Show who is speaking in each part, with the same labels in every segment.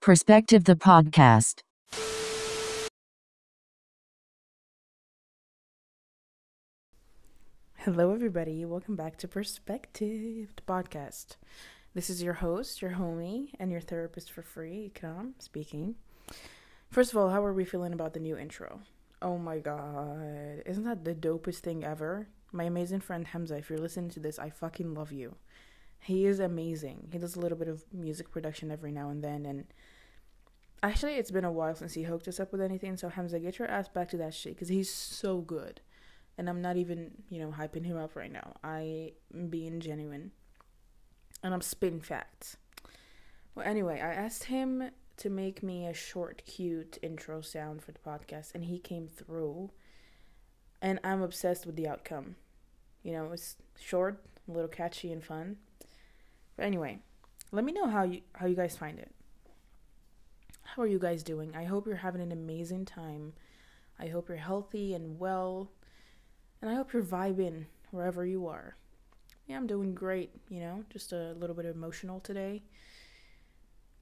Speaker 1: Perspective the podcast.
Speaker 2: Hello, everybody. Welcome back to Perspective the podcast. This is your host, your homie, and your therapist for free, Ikram, speaking. First of all, how are we feeling about the new intro? Oh my god. Isn't that the dopest thing ever? My amazing friend Hamza, if you're listening to this, I fucking love you. He is amazing. He does a little bit of music production every now and then, and actually, it's been a while since he hooked us up with anything. So Hamza, get your ass back to that shit because he's so good and I'm not even, you know, hyping him up right now. I am being genuine. And I'm spitting facts. Well, anyway, I asked him to make me a short, cute intro sound for the podcast, and he came through. And I'm obsessed with the outcome. You know, it's short, a little catchy and fun. But anyway, let me know how you how you guys find it. How are you guys doing? I hope you're having an amazing time. I hope you're healthy and well and I hope you're vibing wherever you are. Yeah, I'm doing great, you know, just a little bit emotional today.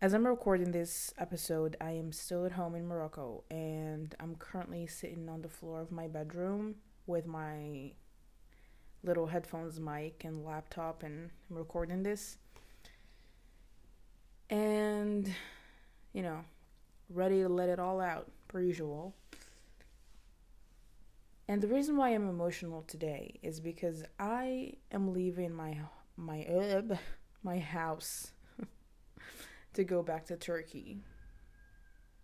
Speaker 2: As I'm recording this episode, I am still at home in Morocco and I'm currently sitting on the floor of my bedroom with my little headphones mic and laptop and I'm recording this. And you know, ready to let it all out per usual. And the reason why I'm emotional today is because I am leaving my my uh, my house to go back to Turkey.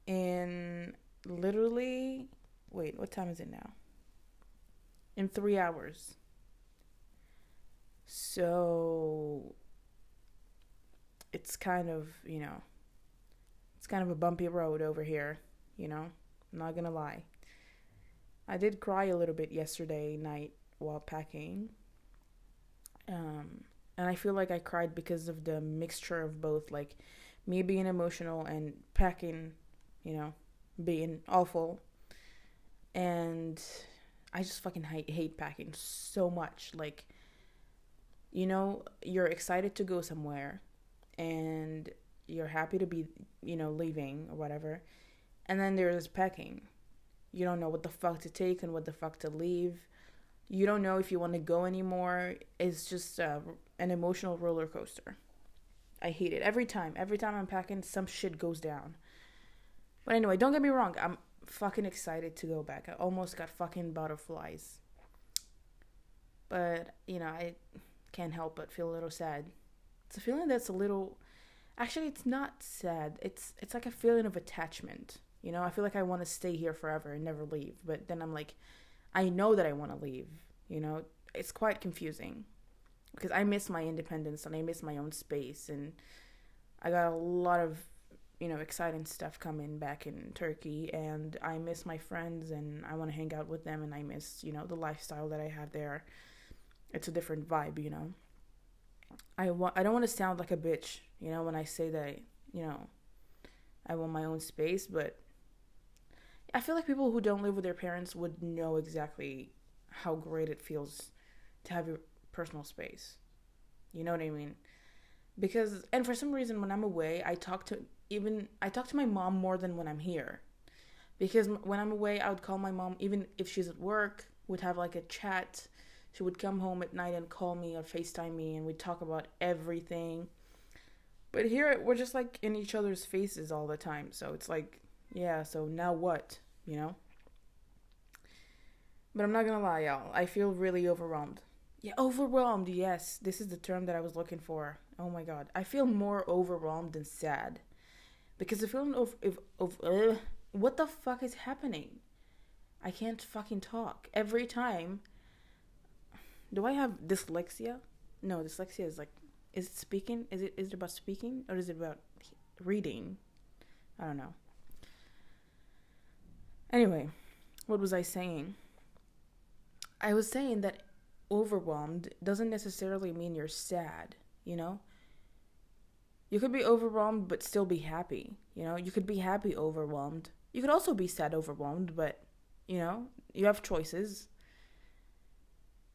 Speaker 2: In literally wait, what time is it now? In 3 hours. So it's kind of, you know, it's kind of a bumpy road over here, you know. I'm not to lie. I did cry a little bit yesterday night while packing. Um, and I feel like I cried because of the mixture of both, like me being emotional and packing, you know, being awful. And I just fucking hate, hate packing so much. Like, you know, you're excited to go somewhere and you're happy to be, you know, leaving or whatever. And then there's packing you don't know what the fuck to take and what the fuck to leave. You don't know if you want to go anymore. It's just uh, an emotional roller coaster. I hate it every time. Every time I'm packing, some shit goes down. But anyway, don't get me wrong. I'm fucking excited to go back. I almost got fucking butterflies. But, you know, I can't help but feel a little sad. It's a feeling that's a little actually it's not sad. It's it's like a feeling of attachment. You know, I feel like I want to stay here forever and never leave. But then I'm like, I know that I want to leave. You know, it's quite confusing because I miss my independence and I miss my own space. And I got a lot of, you know, exciting stuff coming back in Turkey. And I miss my friends and I want to hang out with them. And I miss, you know, the lifestyle that I have there. It's a different vibe, you know. I want I don't want to sound like a bitch, you know, when I say that, you know, I want my own space, but I feel like people who don't live with their parents would know exactly how great it feels to have your personal space. You know what I mean? Because and for some reason when I'm away, I talk to even I talk to my mom more than when I'm here. Because when I'm away, I would call my mom even if she's at work, would have like a chat. She would come home at night and call me or FaceTime me and we'd talk about everything. But here we're just like in each other's faces all the time. So it's like, yeah, so now what? you know? But I'm not gonna lie, y'all. I feel really overwhelmed. Yeah, overwhelmed, yes. This is the term that I was looking for. Oh my god. I feel more overwhelmed than sad. Because the feeling of, of, of uh, what the fuck is happening? I can't fucking talk. Every time. Do I have dyslexia? No, dyslexia is like, is it speaking? Is it is it about speaking or is it about reading? I don't know. Anyway, what was I saying? I was saying that overwhelmed doesn't necessarily mean you're sad, you know? You could be overwhelmed but still be happy, you know? You could be happy overwhelmed. You could also be sad overwhelmed, but, you know, you have choices.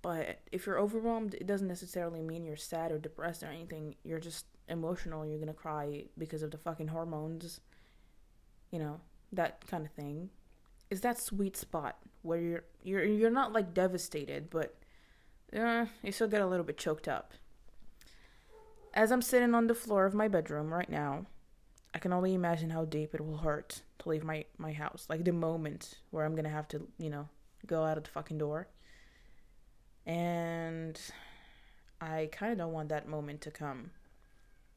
Speaker 2: But if you're overwhelmed, it doesn't necessarily mean you're sad or depressed or anything. You're just emotional. You're gonna cry because of the fucking hormones. You know that kind of thing. Is that sweet spot where you're you're you're not like devastated, but uh, you still get a little bit choked up. As I'm sitting on the floor of my bedroom right now, I can only imagine how deep it will hurt to leave my, my house. Like the moment where I'm gonna have to, you know, go out of the fucking door. And I kind of don't want that moment to come.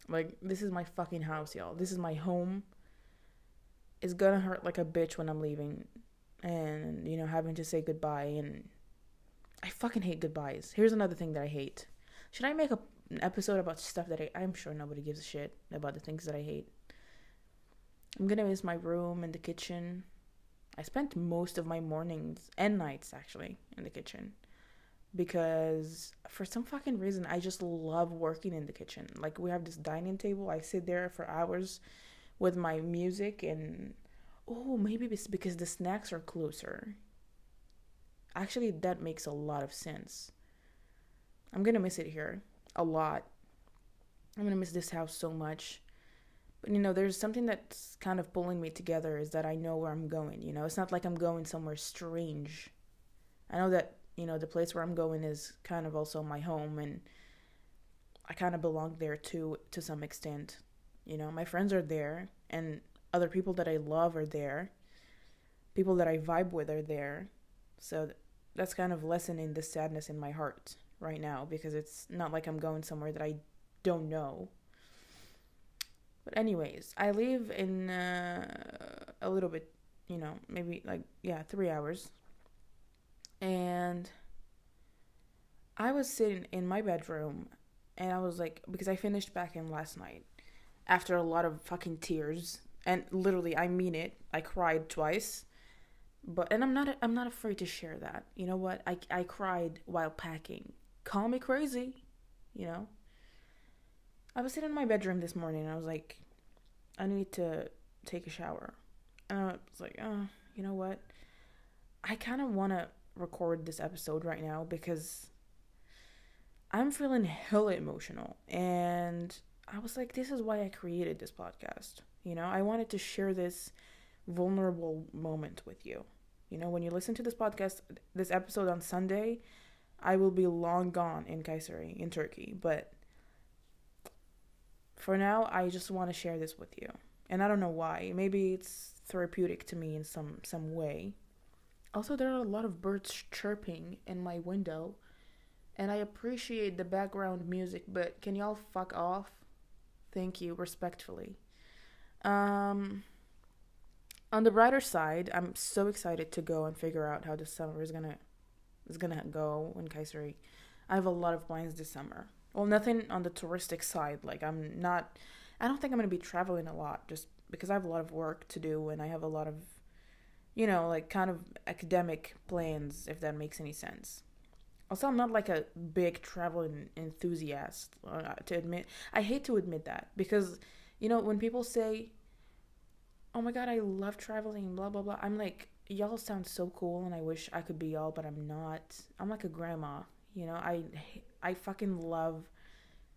Speaker 2: Like, this is my fucking house, y'all. This is my home. It's gonna hurt like a bitch when I'm leaving. And, you know, having to say goodbye. And I fucking hate goodbyes. Here's another thing that I hate. Should I make a, an episode about stuff that I, I'm sure nobody gives a shit about the things that I hate? I'm gonna miss my room and the kitchen. I spent most of my mornings and nights actually in the kitchen because for some fucking reason I just love working in the kitchen. Like we have this dining table, I sit there for hours with my music and oh, maybe it's because the snacks are closer. Actually, that makes a lot of sense. I'm gonna miss it here a lot. I'm gonna miss this house so much. But you know, there's something that's kind of pulling me together is that I know where I'm going. You know, it's not like I'm going somewhere strange. I know that, you know, the place where I'm going is kind of also my home and I kind of belong there too to some extent. You know, my friends are there and other people that I love are there. People that I vibe with are there. So that's kind of lessening the sadness in my heart right now because it's not like I'm going somewhere that I don't know but anyways, I leave in uh, a little bit, you know, maybe like yeah, 3 hours. And I was sitting in my bedroom and I was like because I finished back in last night after a lot of fucking tears and literally I mean it. I cried twice. But and I'm not I'm not afraid to share that. You know what? I I cried while packing. Call me crazy, you know? I was sitting in my bedroom this morning and I was like, I need to take a shower. And I was like, oh, you know what? I kind of want to record this episode right now because I'm feeling hella emotional. And I was like, this is why I created this podcast. You know, I wanted to share this vulnerable moment with you. You know, when you listen to this podcast, this episode on Sunday, I will be long gone in Kayseri, in Turkey. But for now, I just want to share this with you. And I don't know why. Maybe it's therapeutic to me in some some way. Also, there are a lot of birds chirping in my window, and I appreciate the background music, but can y'all fuck off? Thank you, respectfully. Um on the brighter side, I'm so excited to go and figure out how the summer is gonna is gonna go in Kayseri. I have a lot of plans this summer. Well, nothing on the touristic side. Like I'm not. I don't think I'm gonna be traveling a lot, just because I have a lot of work to do and I have a lot of, you know, like kind of academic plans. If that makes any sense. Also, I'm not like a big traveling enthusiast. Uh, to admit, I hate to admit that because, you know, when people say, "Oh my God, I love traveling," blah blah blah, I'm like, y'all sound so cool, and I wish I could be y'all, but I'm not. I'm like a grandma, you know. I I fucking love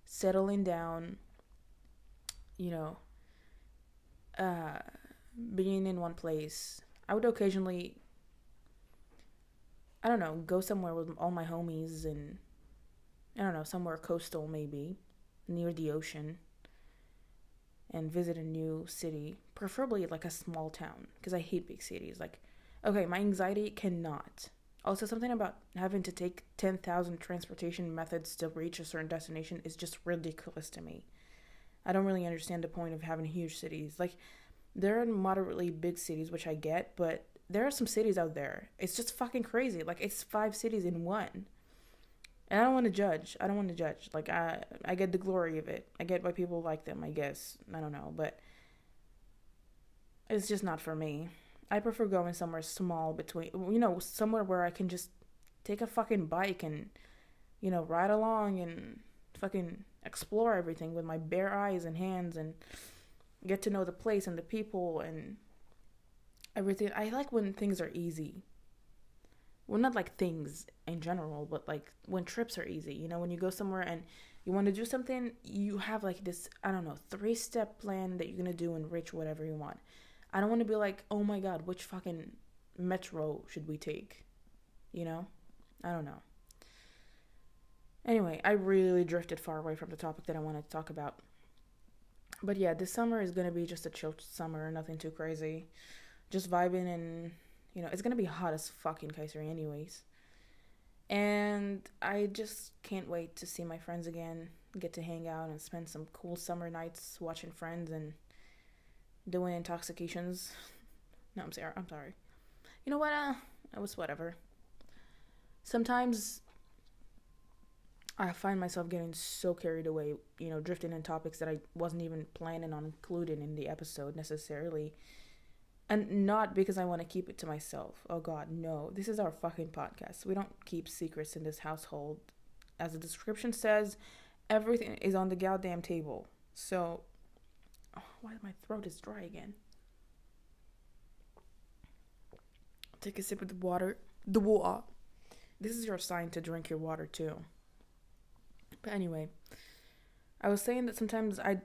Speaker 2: settling down, you know, uh, being in one place. I would occasionally, I don't know, go somewhere with all my homies and, I don't know, somewhere coastal maybe, near the ocean, and visit a new city, preferably like a small town, because I hate big cities. Like, okay, my anxiety cannot also, something about having to take 10,000 transportation methods to reach a certain destination is just ridiculous to me. I don't really understand the point of having huge cities. Like, there are in moderately big cities, which I get, but there are some cities out there. It's just fucking crazy. Like, it's five cities in one. And I don't want to judge. I don't want to judge. Like, I, I get the glory of it. I get why people like them, I guess. I don't know, but it's just not for me. I prefer going somewhere small between, you know, somewhere where I can just take a fucking bike and, you know, ride along and fucking explore everything with my bare eyes and hands and get to know the place and the people and everything. I like when things are easy. well, not like things in general, but like when trips are easy. You know, when you go somewhere and you want to do something, you have like this, I don't know, three step plan that you're going to do and reach whatever you want. I don't want to be like, oh my God, which fucking metro should we take? You know? I don't know. Anyway, I really drifted far away from the topic that I wanted to talk about. But yeah, this summer is to be just a chill summer, nothing too crazy. Just vibing and, you know, it's to be hot as fucking Kayseri anyways. And I just can't wait to see my friends again, get to hang out and spend some cool summer nights watching friends and doing intoxications. No, I'm sorry. I'm sorry. You know what? Uh, it was whatever. Sometimes I find myself getting so carried away, you know, drifting in topics that I wasn't even planning on including in the episode necessarily. And not because I want to keep it to myself. Oh god, no. This is our fucking podcast. We don't keep secrets in this household. As the description says, everything is on the goddamn table. So, oh, why my throat is dry again? Take a sip of the water. The water. This is your sign to drink your water too. But anyway, I was saying that sometimes I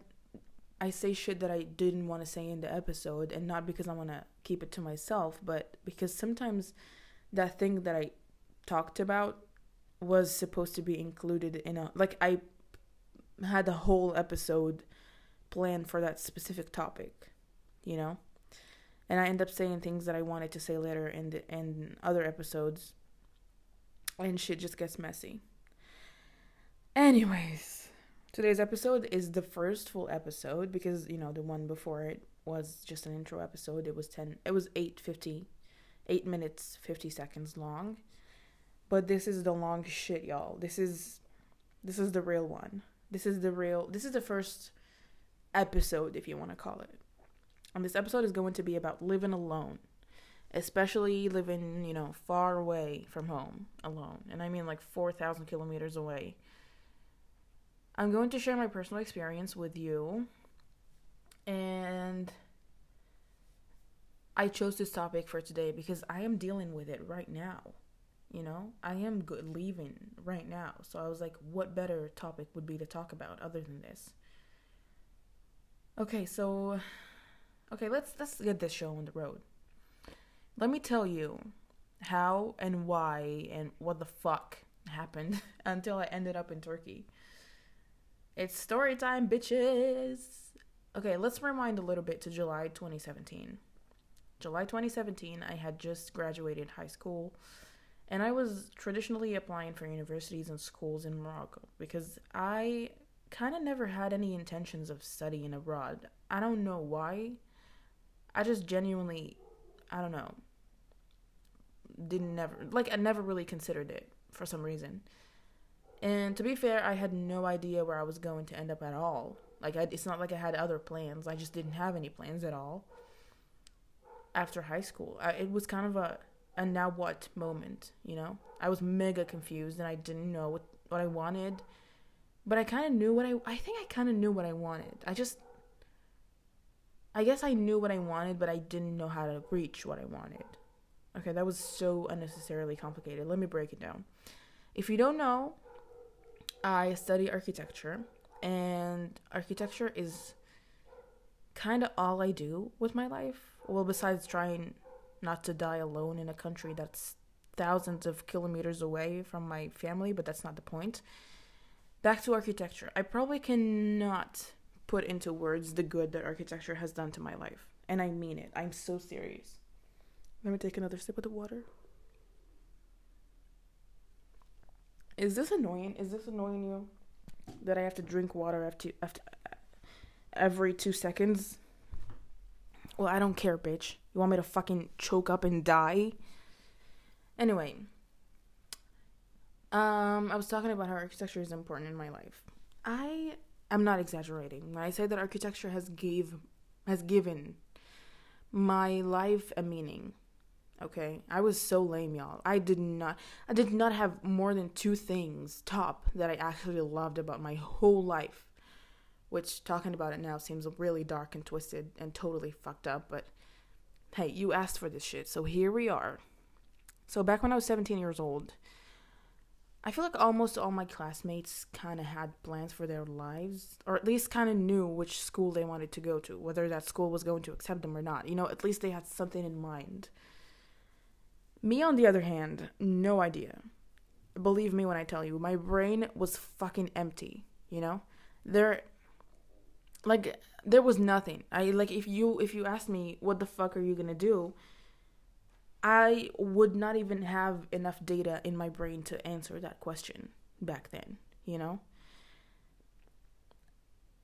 Speaker 2: I say shit that I didn't want to say in the episode, and not because I want to keep it to myself, but because sometimes that thing that I talked about was supposed to be included in a like I had the whole episode planned for that specific topic, you know, and I end up saying things that I wanted to say later in the in other episodes, and shit just gets messy. Anyways, today's episode is the first full episode because you know the one before it was just an intro episode. It was 10 it was 8:50 8 minutes 50 seconds long. But this is the long shit, y'all. This is this is the real one. This is the real this is the first episode if you want to call it. And this episode is going to be about living alone. Especially living, you know, far away from home alone. And I mean like 4,000 kilometers away I'm going to share my personal experience with you. And I chose this topic for today because I am dealing with it right now. You know, I am good leaving right now. So I was like, what better topic would be to talk about other than this? Okay, so okay, let's let's get this show on the road. Let me tell you how and why and what the fuck happened until I ended up in Turkey. It's story time, bitches. Okay, let's rewind a little bit to July 2017. July 2017, I had just graduated high school and I was traditionally applying for universities and schools in Morocco because I kind of never had any intentions of studying abroad. I don't know why. I just genuinely, I don't know, didn't never, like, I never really considered it for some reason. And to be fair, I had no idea where I was going to end up at all. Like, I, it's not like I had other plans. I just didn't have any plans at all. After high school, I, it was kind of a a now what moment, you know. I was mega confused and I didn't know what what I wanted, but I kind of knew what I. I think I kind of knew what I wanted. I just. I guess I knew what I wanted, but I didn't know how to reach what I wanted. Okay, that was so unnecessarily complicated. Let me break it down. If you don't know, I study architecture, and architecture is kind of all I do with my life. Well, besides trying not to die alone in a country that's thousands of kilometers away from my family, but that's not the point. Back to architecture. I probably cannot put into words the good that architecture has done to my life. And I mean it. I'm so serious. Let me take another sip of the water. Is this annoying? Is this annoying you? That I have to drink water after after every two seconds? Well, I don't care, bitch. You want me to fucking choke up and die? Anyway, um, I was talking about how architecture is important in my life. I am not exaggerating when I say that architecture has gave has given my life a meaning. Okay, I was so lame, y'all. I did not, I did not have more than two things top that I actually loved about my whole life. Which talking about it now seems really dark and twisted and totally fucked up. But hey, you asked for this shit, so here we are. So back when I was 17 years old, I feel like almost all my classmates kind of had plans for their lives, or at least kind of knew which school they wanted to go to, whether that school was going to accept them or not. You know, at least they had something in mind. Me, on the other hand, no idea. Believe me when I tell you, my brain was fucking empty, you know? There like there was nothing. I like if you if you asked me what the fuck are you going to do? I would not even have enough data in my brain to answer that question back then, you know?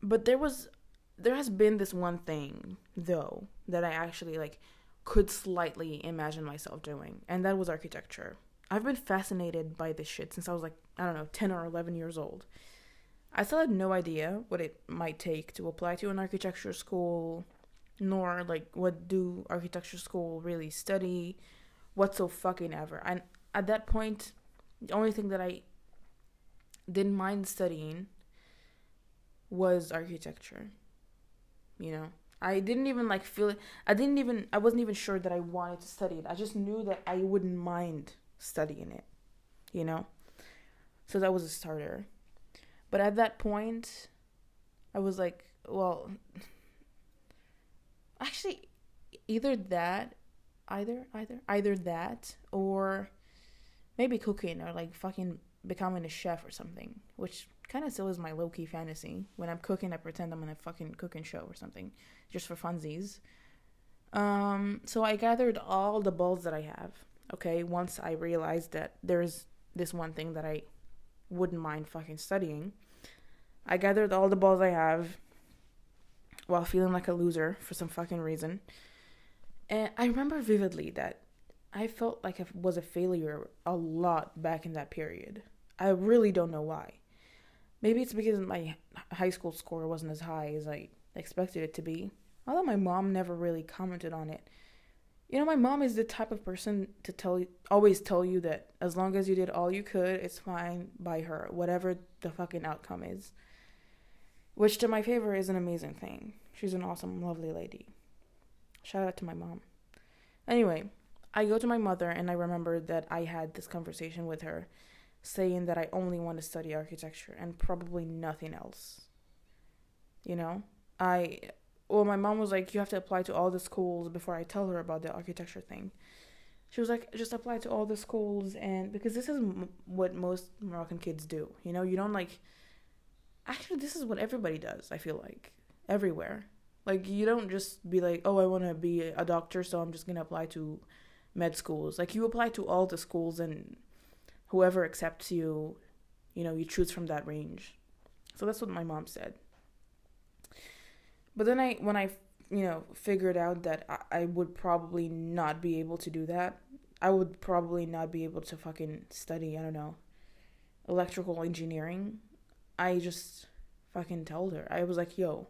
Speaker 2: But there was there has been this one thing though that I actually like could slightly imagine myself doing, and that was architecture. I've been fascinated by this shit since I was like, I don't know, 10 or 11 years old. I still had no idea what it might take to apply to an architecture school, nor like what do architecture school really study, what so fucking ever. And at that point, the only thing that I didn't mind studying was architecture. You know, I didn't even like feel it. I didn't even. I wasn't even sure that I wanted to study it. I just knew that I wouldn't mind studying it. You know, so that was a starter. But at that point, I was like, well, actually, either that, either, either, either that, or maybe cooking or like fucking becoming a chef or something, which kind of still is my low key fantasy. When I'm cooking, I pretend I'm in a fucking cooking show or something, just for funsies. Um, so I gathered all the balls that I have. Okay, once I realized that there's this one thing that I wouldn't mind fucking studying. I gathered all the balls I have while feeling like a loser for some fucking reason. And I remember vividly that I felt like I was a failure a lot back in that period. I really don't know why. Maybe it's because my high school score wasn't as high as I expected it to be. Although my mom never really commented on it. You know, my mom is the type of person to tell always tell you that as long as you did all you could, it's fine by her, whatever the fucking outcome is. Which, to my favor, is an amazing thing. She's an awesome, lovely lady. Shout out to my mom. Anyway, I go to my mother and I remember that I had this conversation with her saying that I only want to study architecture and probably nothing else. You know? I well, my mom was like, you have to apply to all the schools before I tell her about the architecture thing. She was like, just apply to all the schools, and because this is m- what most Moroccan kids do, you know, you don't like. Actually, this is what everybody does. I feel like everywhere, like you don't just be like, oh, I want to be a doctor, so I'm just gonna apply to med schools. Like you apply to all the schools, and whoever accepts you, you know, you choose from that range. So that's what my mom said. But then I, when I, you know, figured out that I, I would probably not be able to do that, I would probably not be able to fucking study, I don't know, electrical engineering. I just fucking told her. I was like, yo,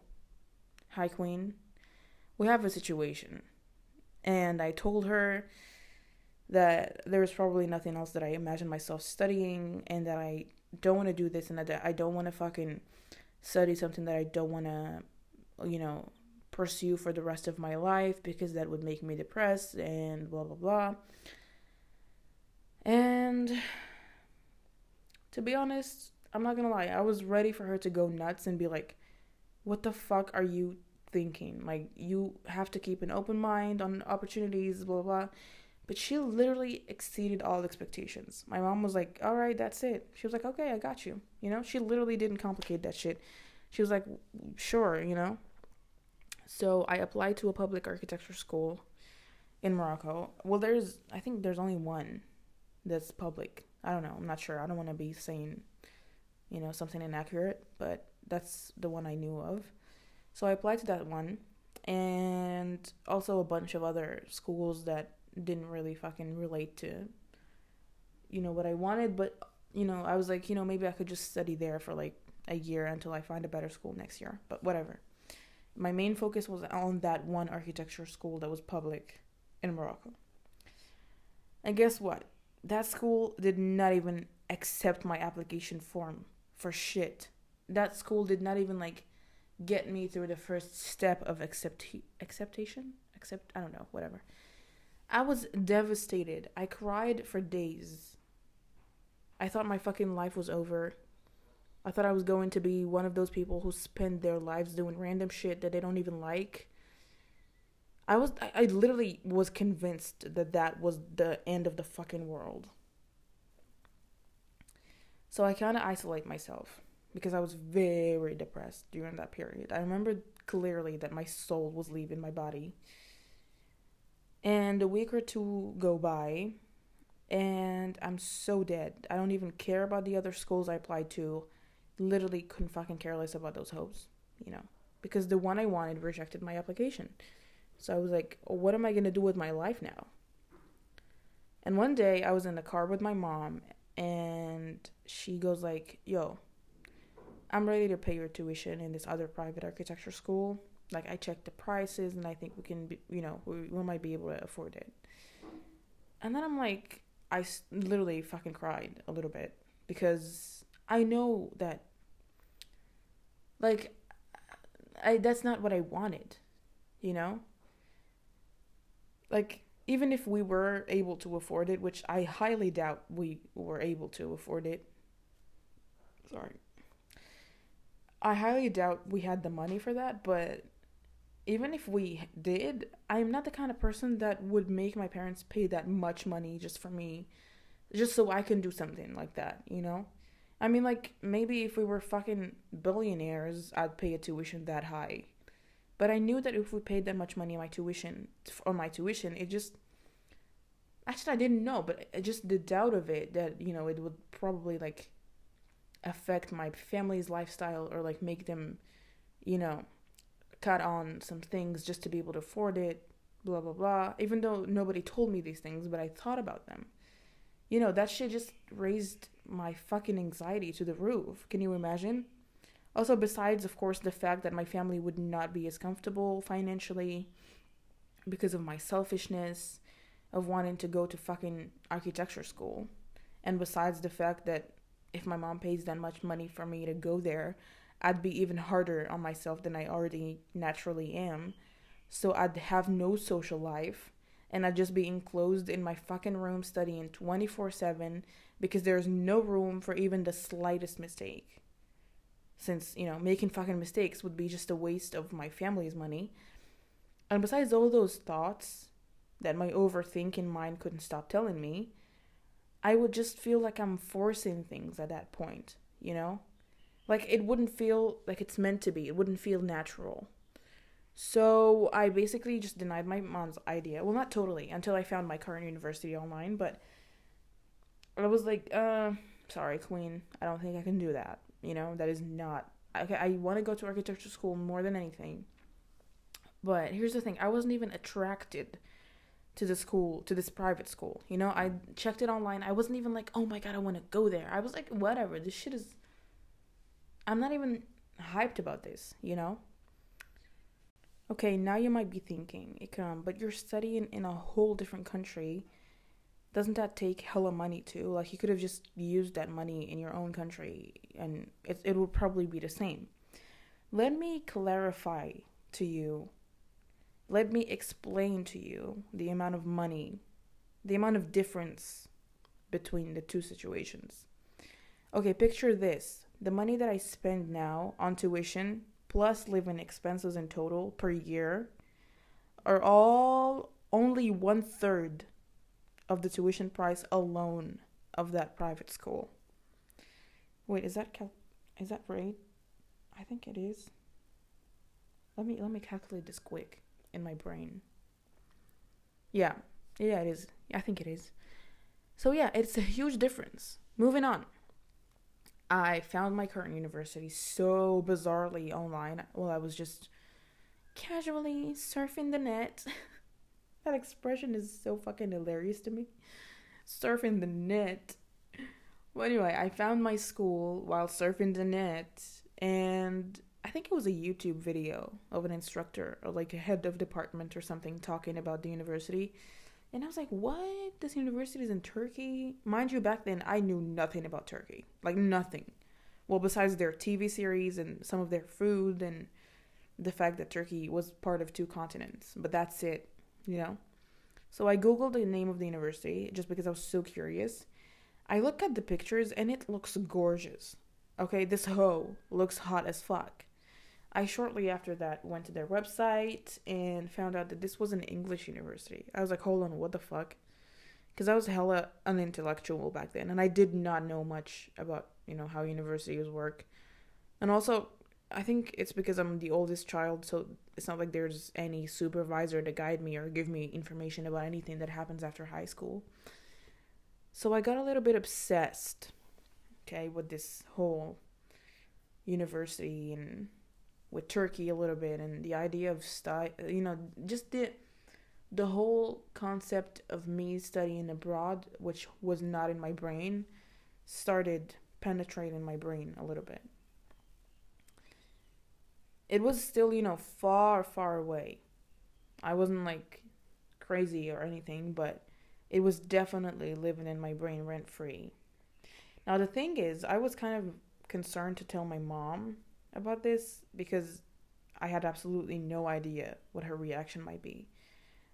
Speaker 2: hi, queen. We have a situation. And I told her that there was probably nothing else that I imagined myself studying and that I don't want to do this and that I don't want to fucking study something that I don't want to you know, pursue for the rest of my life because that would make me depressed and blah blah blah. And to be honest, I'm not gonna lie, I was ready for her to go nuts and be like, What the fuck are you thinking? Like, you have to keep an open mind on opportunities, blah blah. blah. But she literally exceeded all expectations. My mom was like, All right, that's it. She was like, Okay, I got you. You know, she literally didn't complicate that shit. She was like, Sure, you know. So I applied to a public architecture school in Morocco. Well, there's I think there's only one that's public. I don't know. I'm not sure. I don't want to be saying, you know, something inaccurate, but that's the one I knew of. So I applied to that one and also a bunch of other schools that didn't really fucking relate to you know what I wanted, but you know, I was like, you know, maybe I could just study there for like a year until I find a better school next year. But whatever my main focus was on that one architecture school that was public in Morocco. And guess what? That school did not even accept my application form for shit. That school did not even like get me through the first step of accept acceptation. Accept I don't know, whatever. I was devastated. I cried for days. I thought my fucking life was over. I thought I was going to be one of those people who spend their lives doing random shit that they don't even like. I was I, I literally was convinced that that was the end of the fucking world. So I kind of isolate myself because I was very depressed during that period. I remember clearly that my soul was leaving my body. And a week or two go by, and I'm so dead. I don't even care about the other schools I applied to. Literally couldn't fucking care less about those hopes, you know, because the one I wanted rejected my application. So I was like, what am I going to do with my life now? And one day I was in the car with my mom, and she goes like, "Yo, I'm ready to pay your tuition in this other private architecture school. Like I checked the prices and I think we can be, you know, we, we might be able to afford it. And then I'm like I literally fucking cried a little bit because I know that like I that's not what I wanted, you know? Like even if we were able to afford it, which I highly doubt we were able to afford it. Sorry. I highly doubt we had the money for that, but even if we did, I'm not the kind of person that would make my parents pay that much money just for me, just so I can do something like that, you know? I mean, like, maybe if we were fucking billionaires, I'd pay a tuition that high. But I knew that if we paid that much money on my tuition, on my tuition, it just. Actually, I didn't know, but just the doubt of it that, you know, it would probably, like, affect my family's lifestyle or like make them, you know, cut on some things just to be able to afford it, blah blah blah. Even though nobody told me these things, but I thought about them. You know, that shit just raised my fucking anxiety to the roof. Can you imagine? Also, besides, of course, the fact that my family would not be as comfortable financially because of my selfishness of wanting to go to fucking architecture school. And besides the fact that if my mom pays that much money for me to go there, I'd be even harder on myself than I already naturally am. So I'd have no social life and I'd just be enclosed in my fucking room studying 24 7 because there's no room for even the slightest mistake. Since, you know, making fucking mistakes would be just a waste of my family's money. And besides all those thoughts that my overthinking mind couldn't stop telling me, I would just feel like I'm forcing things at that point, you know? Like it wouldn't feel like it's meant to be. It wouldn't feel natural. So I basically just denied my mom's idea. Well, not totally until I found my current university online, but I was like, uh, sorry, queen. I don't think I can do that. You know, that is not okay. I want to go to architecture school more than anything. But here's the thing I wasn't even attracted to the school, to this private school. You know, I checked it online. I wasn't even like, oh my god, I want to go there. I was like, whatever, this shit is. I'm not even hyped about this, you know? Okay, now you might be thinking, Ikram, but you're studying in a whole different country. Doesn't that take hella money too? Like, you could have just used that money in your own country and it, it would probably be the same. Let me clarify to you let me explain to you the amount of money, the amount of difference between the two situations. Okay, picture this the money that I spend now on tuition plus living expenses in total per year are all only one third of the tuition price alone of that private school. Wait, is that cal- is that right? I think it is. Let me let me calculate this quick in my brain. Yeah, yeah, it is. I think it is. So, yeah, it's a huge difference. Moving on. I found my current university so bizarrely online while I was just casually surfing the net. that expression is so fucking hilarious to me. Surfing the net. Well, anyway, I found my school while surfing the net, and I think it was a YouTube video of an instructor or like a head of department or something talking about the university. And I was like, what? This university is in Turkey? Mind you, back then I knew nothing about Turkey. Like nothing. Well, besides their TV series and some of their food and the fact that Turkey was part of two continents. But that's it, you know? So I googled the name of the university just because I was so curious. I look at the pictures and it looks gorgeous. Okay, this hoe looks hot as fuck. I shortly after that went to their website and found out that this was an English university. I was like, hold on, what the fuck? Because I was hella unintellectual back then and I did not know much about, you know, how universities work. And also, I think it's because I'm the oldest child, so it's not like there's any supervisor to guide me or give me information about anything that happens after high school. So I got a little bit obsessed, okay, with this whole university and with Turkey a little bit and the idea of study, you know, just the the whole concept of me studying abroad, which was not in my brain, started penetrating my brain a little bit it was still, you know, far, far away. I wasn't like crazy or anything, but it was definitely living in my brain rent free. Now, the thing is, I was kind of concerned to tell my mom about this because I had absolutely no idea what her reaction might be.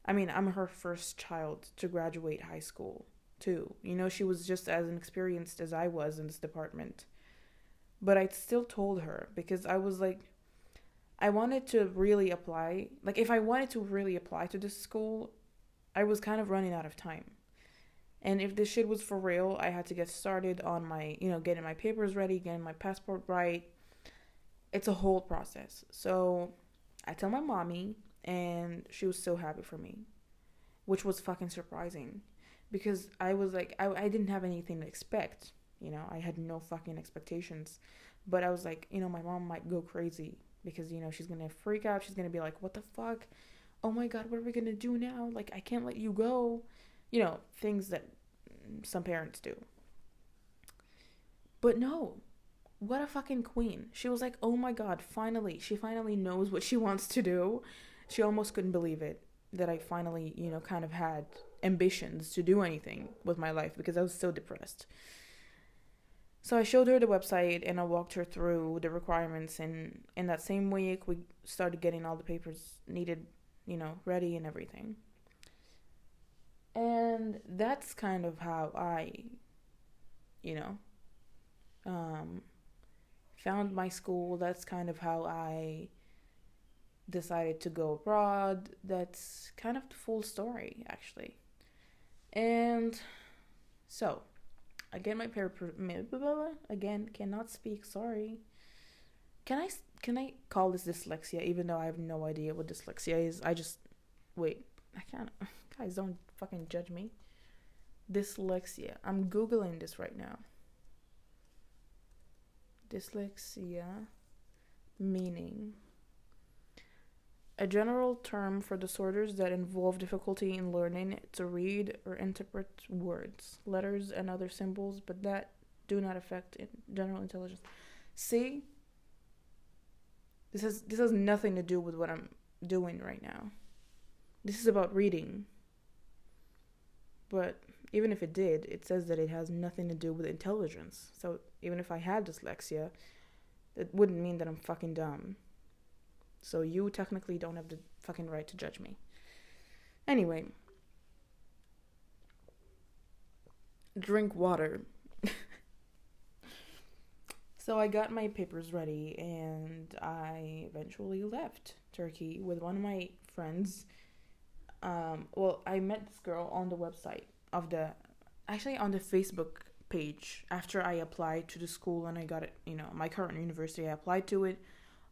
Speaker 2: I mean, I'm her first child to graduate high school, too. You know, she was just as inexperienced as I was in this department. But I still told her because I was like, I wanted to really apply. Like, if I wanted to really apply to this school, I was kind of running out of time. And if this shit was for real, I had to get started on my, you know, getting my papers ready, getting my passport right. It's a whole process. So I tell my mommy, and she was so happy for me, which was fucking surprising because I was like, I, I didn't have anything to expect. You know, I had no fucking expectations. But I was like, you know, my mom might go crazy because you know she's gonna freak out she's gonna be like what the fuck oh my god what are we gonna do now like i can't let you go you know things that some parents do but no what a fucking queen. She was like oh my god finally she finally knows what she wants to do. She almost couldn't believe it that i finally you know kind of had ambitions to do anything with my life because i was so depressed. So I showed her the website and I walked her through the requirements and in that same week we started getting all the papers needed, you know, ready and everything. And that's kind of how I you know um found my school. That's kind of how I decided to go abroad. That's kind of the full story actually. And so Again, my pair again cannot speak. Sorry. Can I can I call this dyslexia? Even though I have no idea what dyslexia is. I just wait. I can't. Guys, don't fucking judge me. Dyslexia. I'm googling this right now. Dyslexia meaning a general term for disorders that involve difficulty in learning to read or interpret words, letters, and other symbols, but that do not affect general intelligence. See, this has this has nothing to do with what I'm doing right now. This is about reading. But even if it did, it says that it has nothing to do with intelligence. So even if I had dyslexia, it wouldn't mean that I'm fucking dumb. So you technically don't have the fucking right to judge me. Anyway, drink water. so I got my papers ready and I eventually left Turkey with one of my friends. Um, well, I met this girl on the website of the actually on the Facebook page after I applied to the school and I got it, you know, my current university. I applied to it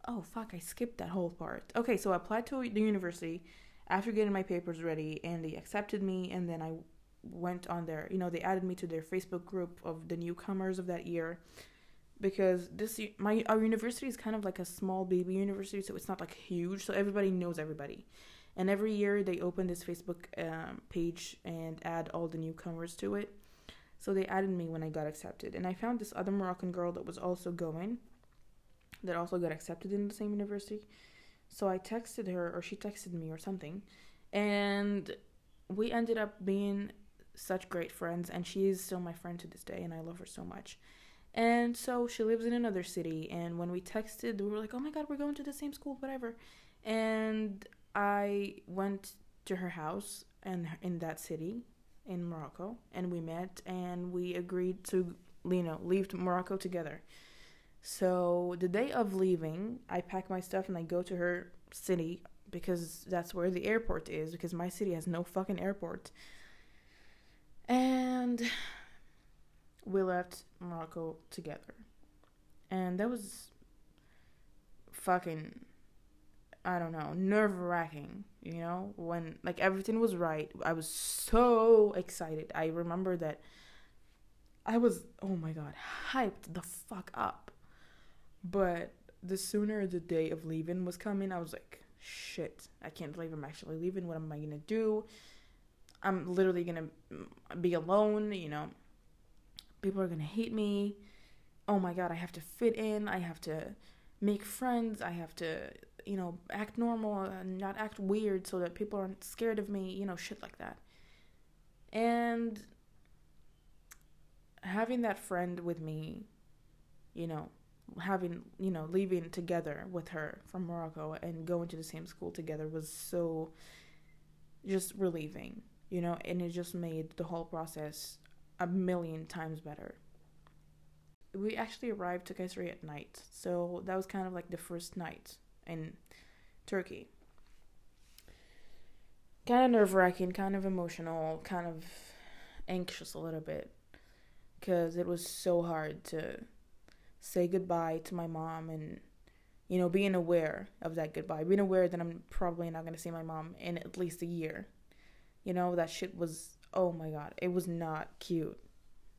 Speaker 2: oh fuck, I skipped that whole part. Okay, so I applied to the university after getting my papers ready, and they accepted me, and then I went on there. You know, they added me to their Facebook group of the newcomers of that year because this my our university is kind of like a small baby university, so it's not like huge, so everybody knows everybody. And every year they open this Facebook um, page and add all the newcomers to it. So they added me when I got accepted, and I found this other Moroccan girl that was also going that also got accepted in the same university. So I texted her, or she texted me, or something, and we ended up being such great friends. And she is still my friend to this day, and I love her so much. And so she lives in another city. And when we texted, we were like, "Oh my god, we're going to the same school, whatever." And I went to her house and in that city in Morocco and we met and we agreed to you know leave Morocco together. So the day of leaving, I pack my stuff and I go to her city because that's where the airport is because my city has no fucking airport. And we left Morocco together. And that was fucking I don't know, nerve wracking, you know, when like everything was right. I was so excited. I remember that I was, oh my god, hyped the fuck up. But the sooner the day of leaving was coming, I was like, shit, I can't believe I'm actually leaving. What am I gonna do? I'm literally gonna be alone, you know. People are gonna hate me. Oh my god, I have to fit in. I have to make friends. I have to, you know, act normal and not act weird so that people aren't scared of me, you know, shit like that. And having that friend with me, you know, having you know leaving together with her from Morocco and going to the same school together was so just relieving, you know, and it just made the whole process a million times better. We actually arrived to Kayseri at night, so that was kind of like the first night in Turkey. Kind of nerve wracking, kind of emotional, kind of anxious a little bit because it was so hard to say goodbye to my mom and you know being aware of that goodbye being aware that i'm probably not going to see my mom in at least a year. You know that shit was oh my god it was not cute.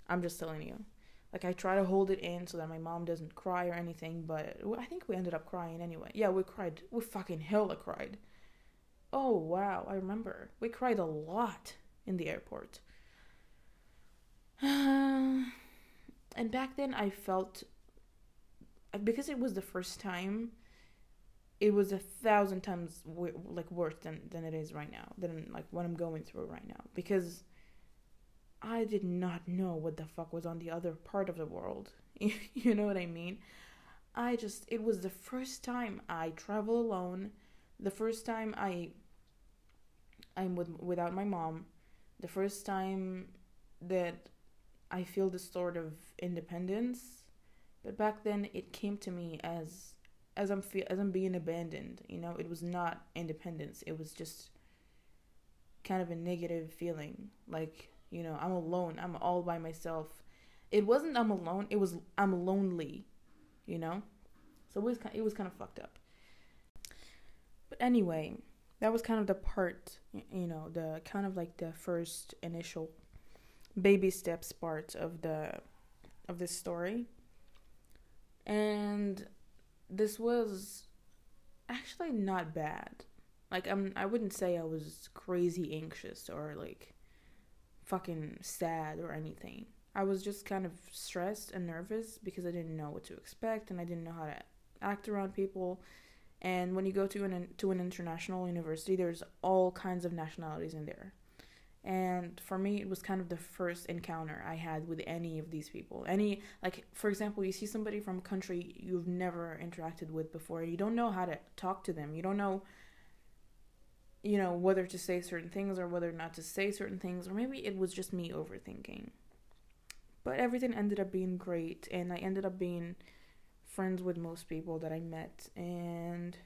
Speaker 2: I'm just telling you like i try to hold it in so that my mom doesn't cry or anything but i think we ended up crying anyway. Yeah we cried. We fucking hella cried. Oh wow. I remember. We cried a lot in the airport. And back then i felt uh, because it was the first time it was a thousand times like worse than than it is right now than like what i'm going through right now. Because i did not know what the fuck was on the other part of the world you know what i mean i just it was the first time i travel alone the first time i i'm with without my mom the first time that i feel this sort of independence but back then it came to me as as I'm fe- as I'm being abandoned. You know, it was not independence. It was just kind of a negative feeling. Like, you know, I'm alone. I'm all by myself. It wasn't I'm alone. It was I'm lonely. You know? So it was kind it was kind of fucked up. But anyway, that was kind of the part, you know, the kind of like the first initial baby steps part of the of this story and this was actually not bad. Like I'm I wouldn't say I was crazy anxious or like fucking sad or anything. I was just kind of stressed and nervous because I didn't know what to expect and I didn't know how to act around people. And when you go to an to an international university, there's all kinds of nationalities in there. And for me, it was kind of the first encounter I had with any of these people. Any, like, for example, you see somebody from a country you've never interacted with before, you don't know how to talk to them. You don't know, you know, whether to say certain things or whether not to say certain things, or maybe it was just me overthinking. But everything ended up being great, and I ended up being friends with most people that I met, and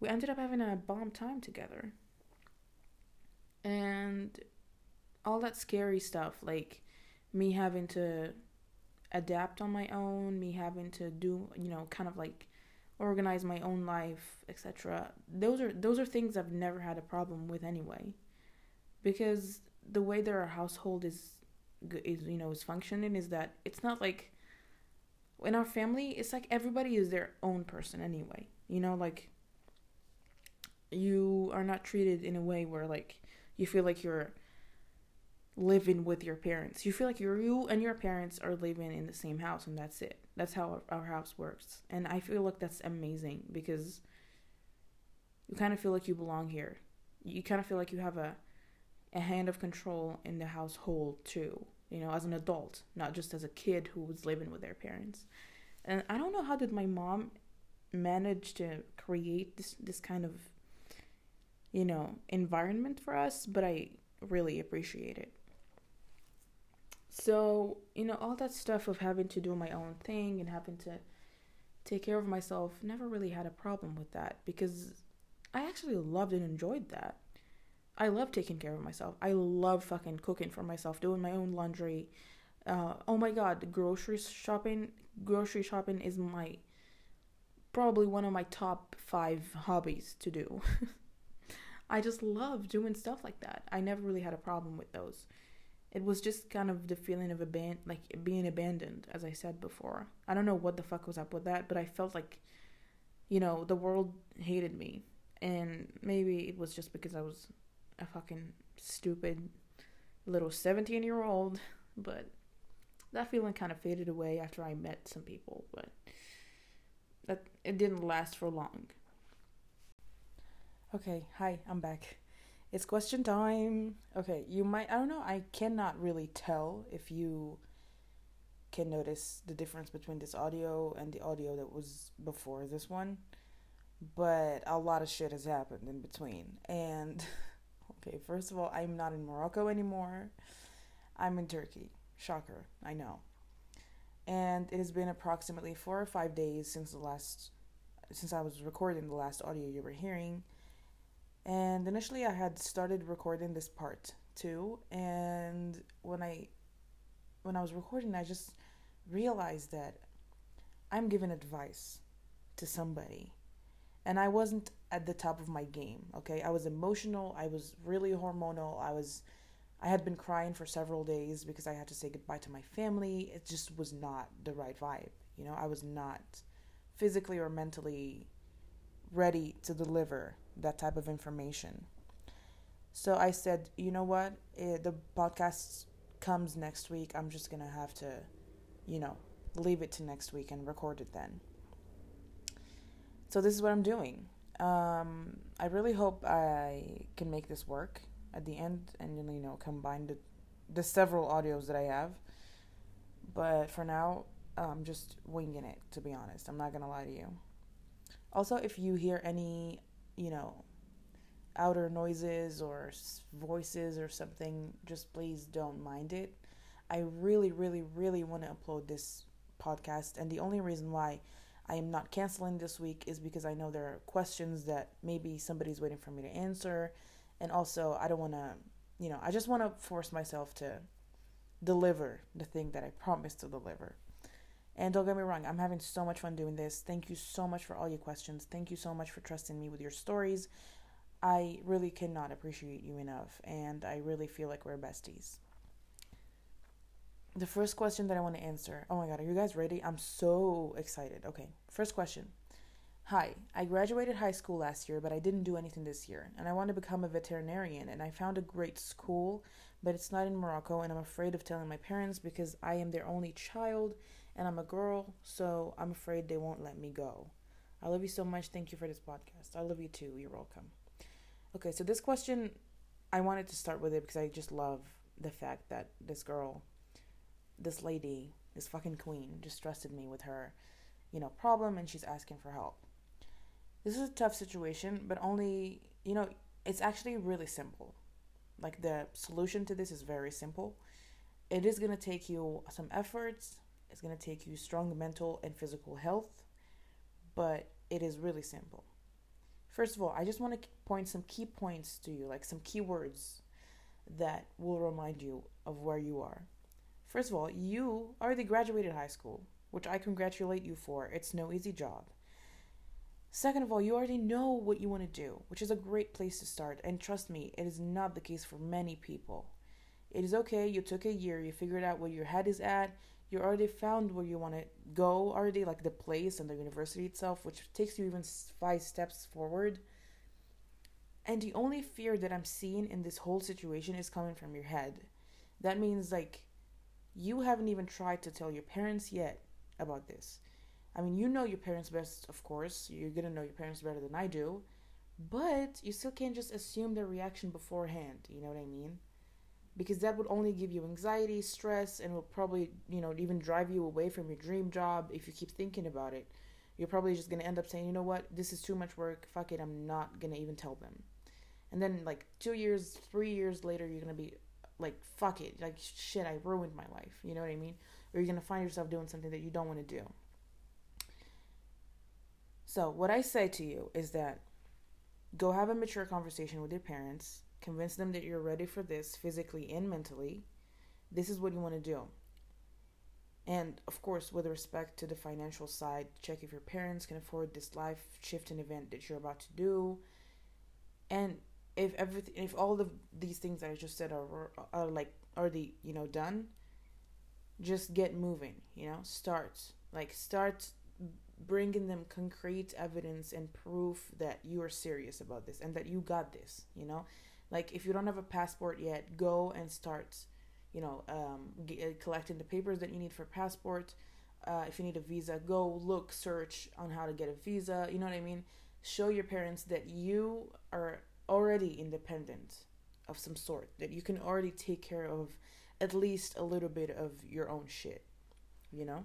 Speaker 2: we ended up having a bomb time together and all that scary stuff like me having to adapt on my own me having to do you know kind of like organize my own life etc those are those are things i've never had a problem with anyway because the way that our household is is you know is functioning is that it's not like in our family it's like everybody is their own person anyway you know like you are not treated in a way where like you feel like you're living with your parents. You feel like you're, you and your parents are living in the same house, and that's it. That's how our, house works. And I feel like that's amazing because you kind of feel like you belong here. You kind of feel like you have a a hand of control in the household too. You know, as an adult, not just as a kid who was living with their parents. And I don't know how did my mom manage to create this this kind of you know, environment for us, but I really appreciate it. So, you know, all that stuff of having to do my own thing and having to take care of myself never really had a problem with that because I actually loved and enjoyed that. I love taking care of myself. I love fucking cooking for myself, doing my own laundry. Uh, oh my god, grocery shopping. Grocery shopping is my probably one of my top five hobbies to do. I just love doing stuff like that. I never really had a problem with those. It was just kind of the feeling of aban- like being abandoned, as I said before. I don't know what the fuck was up with that, but I felt like, you know, the world hated me, and maybe it was just because I was a fucking stupid little seventeen-year-old. But that feeling kind of faded away after I met some people, but that it didn't last for long. Okay, hi, I'm back. It's question time. Okay, you might, I don't know, I cannot really tell if you can notice the difference between this audio and the audio that was before this one, but a lot of shit has happened in between. And, okay, first of all, I'm not in Morocco anymore, I'm in Turkey. Shocker, I know. And it has been approximately four or five days since the last, since I was recording the last audio you were hearing and initially, I had started recording this part too, and when I when I was recording, I just realized that I'm giving advice to somebody, and I wasn't at the top of my game. Okay, I was emotional. I was really hormonal. I was I had been crying for several days because I had to say goodbye to my family. It just was not the right vibe. You know, I was not physically or mentally ready to deliver that type of information. So I said, you know what? It, eh, the podcast comes next week. I'm just going to have to, you know, leave it to next week and record it then. So this is what I'm doing. Um, I really hope I can make this work at the end and, you know, combine the, the several audios that I have. But for now, I'm just winging it, to be honest. I'm not going to lie to you. Also, if you hear any you know, outer noises or voices or something, just please don't mind it. I really, really, really want to upload this podcast, and the only reason why I am not canceling this week is because I know there are questions that maybe somebody's waiting for me to answer, and also I don't want to, you know, I just want to force myself to deliver the thing that I promised to deliver. And don't get me wrong, I'm having so much fun doing this. Thank you so much for all your questions. Thank you so much for trusting me with your stories. I really cannot appreciate you enough, and I really feel like we're besties. The first question that I want to answer oh my god, are you guys ready? I'm so excited. Okay, first question. Hi, I graduated high school last year, but I didn't do anything this year, and I want to become a veterinarian, and I found a great school, but it's not in Morocco, and I'm afraid of telling my parents because I am their only child and I'm a girl, so I'm afraid they won't let me go. I love you so much. Thank you for this podcast. I love you too. You're welcome. Okay, so this question, I wanted to start with it because I just love the fact that this girl, this lady, this fucking queen, just trusted me with her, you know, problem and she's asking for help. This is a tough situation, but only, you know, it's actually really simple. Like the solution to this is very simple. It is going to take you some efforts, it's going to take you strong mental and physical health, but it is really simple. First of all, I just want to point some key points to you, like some keywords that will remind you of where you are. First of all, you already graduated high school, which I congratulate you for. It's no easy job. Second of all, you already know what you want to do, which is a great place to start. And trust me, it is not the case for many people. It is okay, you took a year, you figured out where your head is at, you already found where you want to go already like the place and the university itself which takes you even five steps forward. And the only fear that i'm seeing in this whole situation is coming from your head. That means like you haven't even tried to tell your parents yet about this. I mean you know your parents best of course. You're gonna know your parents better than i do. But you still can't just assume their reaction beforehand. You know what i mean because that would only give you anxiety, stress, and will probably, you know, even drive you away from your dream job if you keep thinking about it. You're probably just going to end up saying, you know what, this is too much work, fuck it, I'm not going to even tell them. And then like two years, three years later, you're gonna be like, fuck it, like shit, I ruined my life. You know what I mean? Or you're gonna find yourself doing something that you don't want to do. So what I say to you is that go have a mature conversation with your parents, convince them that you're ready for this physically and mentally. This is what you want to do. And of course, with respect to the financial side, check if your parents can afford this life shifting event that you're about to do. And if everything, if all of these things that I just said are, are like already, you know, done, just get moving, you know, start. Like, start bringing them concrete evidence and proof that you are serious about this and that you got this, you know? Like, if you don't have a passport yet, go and start you know, um, get, uh, collecting the papers that you need for passport. Uh, if you need a visa, go look, search on how to get a visa. You know what I mean? Show your parents that you are already independent of some sort, that you can already take care of at least a little bit of your own shit, you know?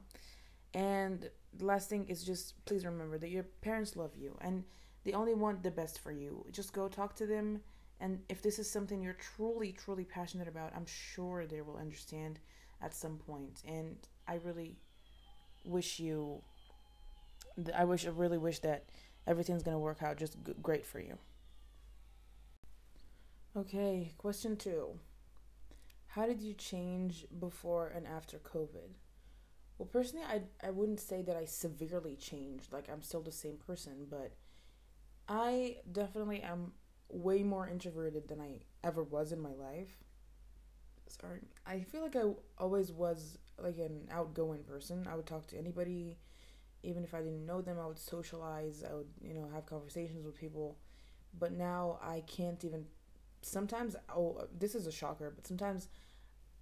Speaker 2: And the last thing is just please remember that your parents love you and they only want the best for you. Just go talk to them and if this is something you're truly, truly passionate about, I'm sure they will understand at some point. And I really wish you, I wish, I really wish that everything's going to work out just great for you. Okay, question two. How did you change before and after COVID? Well, personally, I, I wouldn't say that I severely changed. Like, I'm still the same person, but I definitely am way more introverted than I ever was in my life. Sorry. I feel like I always was like an outgoing person. I would talk to anybody, even if I didn't know them. I would socialize. I would, you know, have conversations with people. But now I can't even. Sometimes, oh, this is a shocker, but sometimes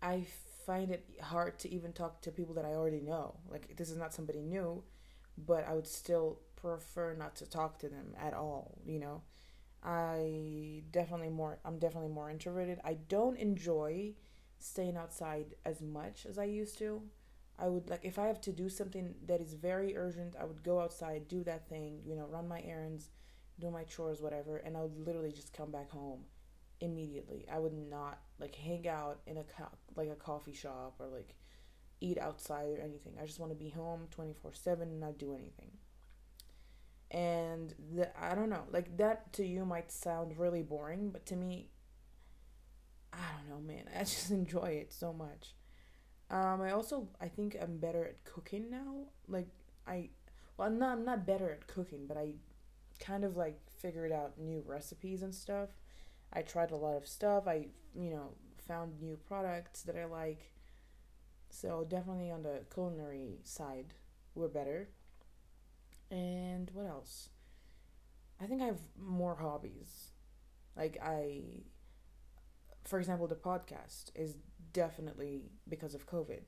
Speaker 2: I find it hard to even talk to people that I already know. Like, this is not somebody new, but I would still prefer not to talk to them at all, you know? I definitely more I'm definitely more introverted. I don't enjoy staying outside as much as I used to. I would like if I have to do something that is very urgent, I would go outside, do that thing, you know, run my errands, do my chores, whatever, and I would literally just come back home immediately. I would not like hang out in a co- like a coffee shop or like eat outside or anything. I just want to be home 24/7 and not do anything and the, I don't know, like that to you might sound really boring, but to me, I don't know, man. I just enjoy it so much. Um, I also I think I'm better at cooking now. Like I, well, I'm not I'm not better at cooking, but I kind of like figured out new recipes and stuff. I tried a lot of stuff. I you know found new products that I like. So definitely on the culinary side, we're better. And what else? I think I have more hobbies. Like I for example, the podcast is definitely because of COVID.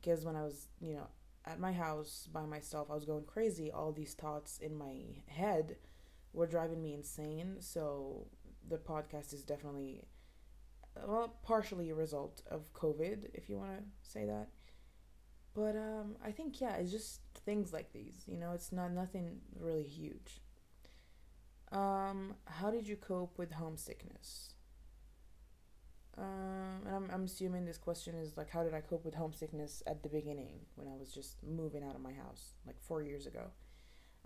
Speaker 2: Because when I was, you know, at my house by myself, I was going crazy. All these thoughts in my head were driving me insane. So the podcast is definitely, well, partially a result of COVID, if you want to say that. But um, I think yeah, it's just things like these. You know, it's not nothing really huge. Um, how did you cope with homesickness? Um, and I'm I'm assuming this question is like, how did I cope with homesickness at the beginning when I was just moving out of my house like four years ago?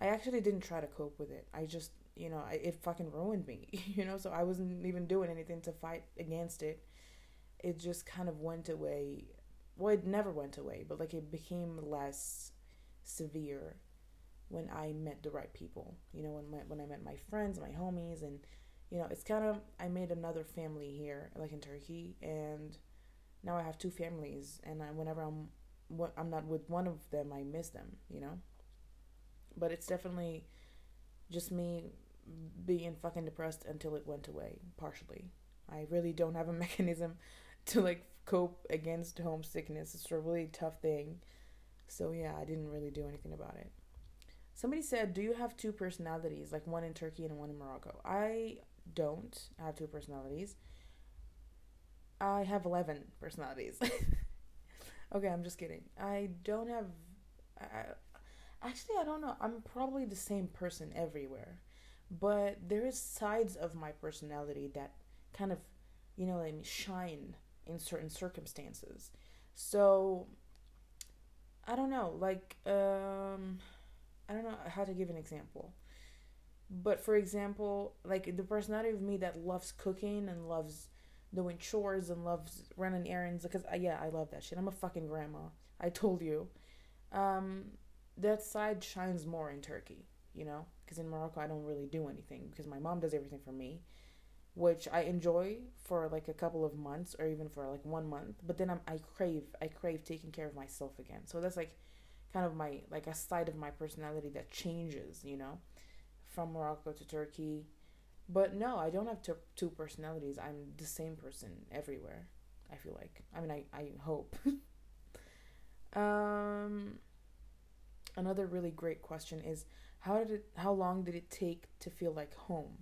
Speaker 2: I actually didn't try to cope with it. I just, you know, I, it fucking ruined me, you know. So I wasn't even doing anything to fight against it. It just kind of went away well, it never went away, but like it became less severe when I met the right people. You know, when my, when I met my friends, my homies, and you know, it's kind of I made another family here, like in Turkey, and now I have two families, and I, whenever I'm I'm not with one of them, I miss them. You know, but it's definitely just me being fucking depressed until it went away partially. I really don't have a mechanism to like cope against homesickness. It's a really tough thing. So yeah, I didn't really do anything about it. Somebody said, "Do you have two personalities, like one in Turkey and one in Morocco?" I don't have two personalities. I have 11 personalities. okay, I'm just kidding. I don't have I, actually I don't know. I'm probably the same person everywhere. but there is sides of my personality that kind of, you know, like shine in certain circumstances. So I don't know, like um I don't know how to give an example. But for example, like the personality of me that loves cooking and loves doing chores and loves running errands because uh, yeah, I love that shit. I'm a fucking grandma. I told you. Um that side shines more in Turkey, you know? Because in Morocco I don't really do anything because my mom does everything for me which I enjoy for like a couple of months or even for like one month. But then I'm, I crave I crave taking care of myself again. So that's like kind of my like a side of my personality that changes, you know, from Morocco to Turkey. But no, I don't have two, two personalities. I'm the same person everywhere. I feel like. I mean, I I hope. um another really great question is how did it how long did it take to feel like home?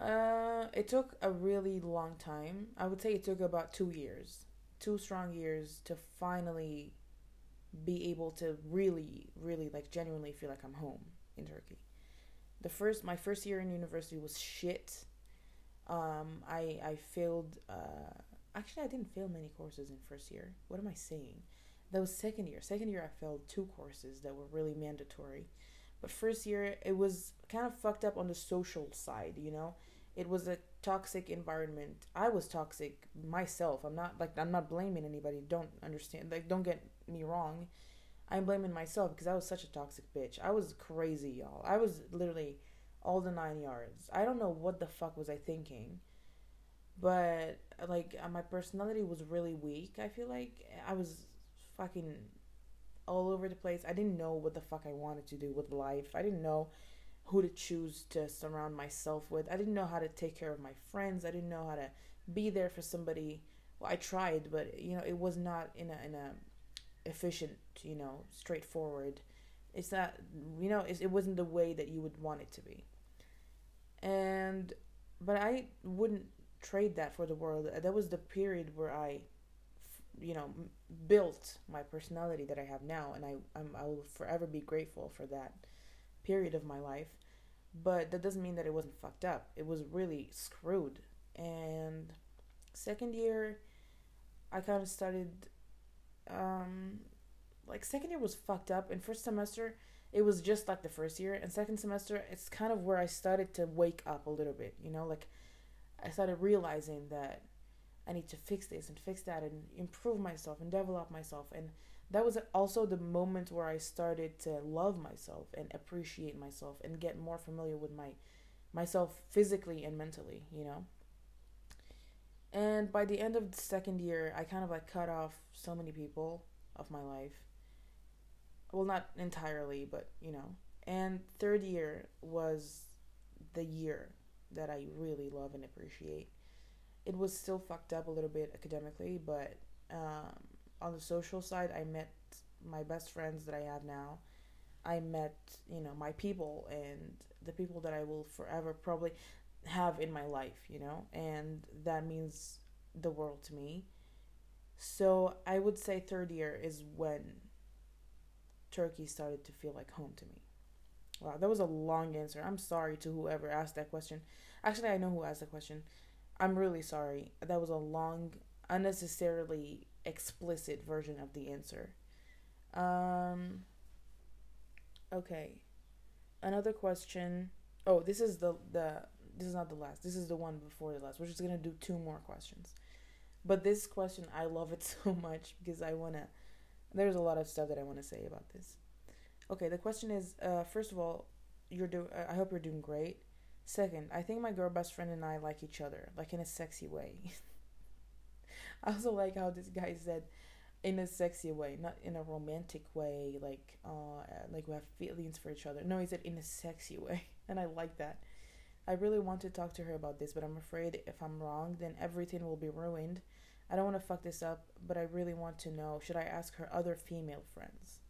Speaker 2: Uh, it took a really long time. I would say it took about two years, two strong years to finally be able to really, really like genuinely feel like I'm home in Turkey. The first, my first year in university was shit. Um, I I failed. Uh, actually, I didn't fail many courses in first year. What am I saying? That was second year. Second year, I failed two courses that were really mandatory. But first year, it was kind of fucked up on the social side, you know? It was a toxic environment. I was toxic myself. I'm not like I'm not blaming anybody. Don't understand. Like don't get me wrong. I'm blaming myself because I was such a toxic bitch. I was crazy, y'all. I was literally all the nine yards. I don't know what the fuck was I thinking. But like uh, my personality was really weak. I feel like I was fucking all over the place. I didn't know what the fuck I wanted to do with life. I didn't know who to choose to surround myself with. I didn't know how to take care of my friends. I didn't know how to be there for somebody. Well, I tried, but you know, it was not in a in a efficient, you know, straightforward. It's not, you know, it wasn't the way that you would want it to be. And, but I wouldn't trade that for the world. That was the period where I you know built my personality that I have now, and I I'm, I will forever be grateful for that period of my life. But that doesn't mean that it wasn't fucked up. It was really screwed. And second year, I kind of started. Um, like second year was fucked up, and first semester it was just like the first year, and second semester it's kind of where I started to wake up a little bit. You know, like I started realizing that I need to fix this and fix that and improve myself and develop myself. And that was also the moment where I started to love myself and appreciate myself and get more familiar with my myself physically and mentally, you know. And by the end of the second year, I kind of like cut off so many people of my life. Well, not entirely, but you know. And third year was the year that I really love and appreciate it was still fucked up a little bit academically, but um, on the social side, I met my best friends that I have now. I met, you know, my people and the people that I will forever probably have in my life, you know, and that means the world to me. So I would say third year is when Turkey started to feel like home to me. Wow, that was a long answer. I'm sorry to whoever asked that question. Actually, I know who asked the question. I'm really sorry. That was a long, unnecessarily explicit version of the answer. Um, okay. Another question. Oh, this is the the this is not the last. This is the one before the last. We're just gonna do two more questions. But this question, I love it so much because I wanna. There's a lot of stuff that I want to say about this. Okay, the question is, uh, first of all, you're do. I hope you're doing great. Second, I think my girl best friend and I like each other, like in a sexy way. I also like how this guy said in a sexy way, not in a romantic way, like uh like we have feelings for each other. No, he said in a sexy way, and I like that. I really want to talk to her about this, but I'm afraid if I'm wrong, then everything will be ruined. I don't want to fuck this up, but I really want to know should I ask her other female friends?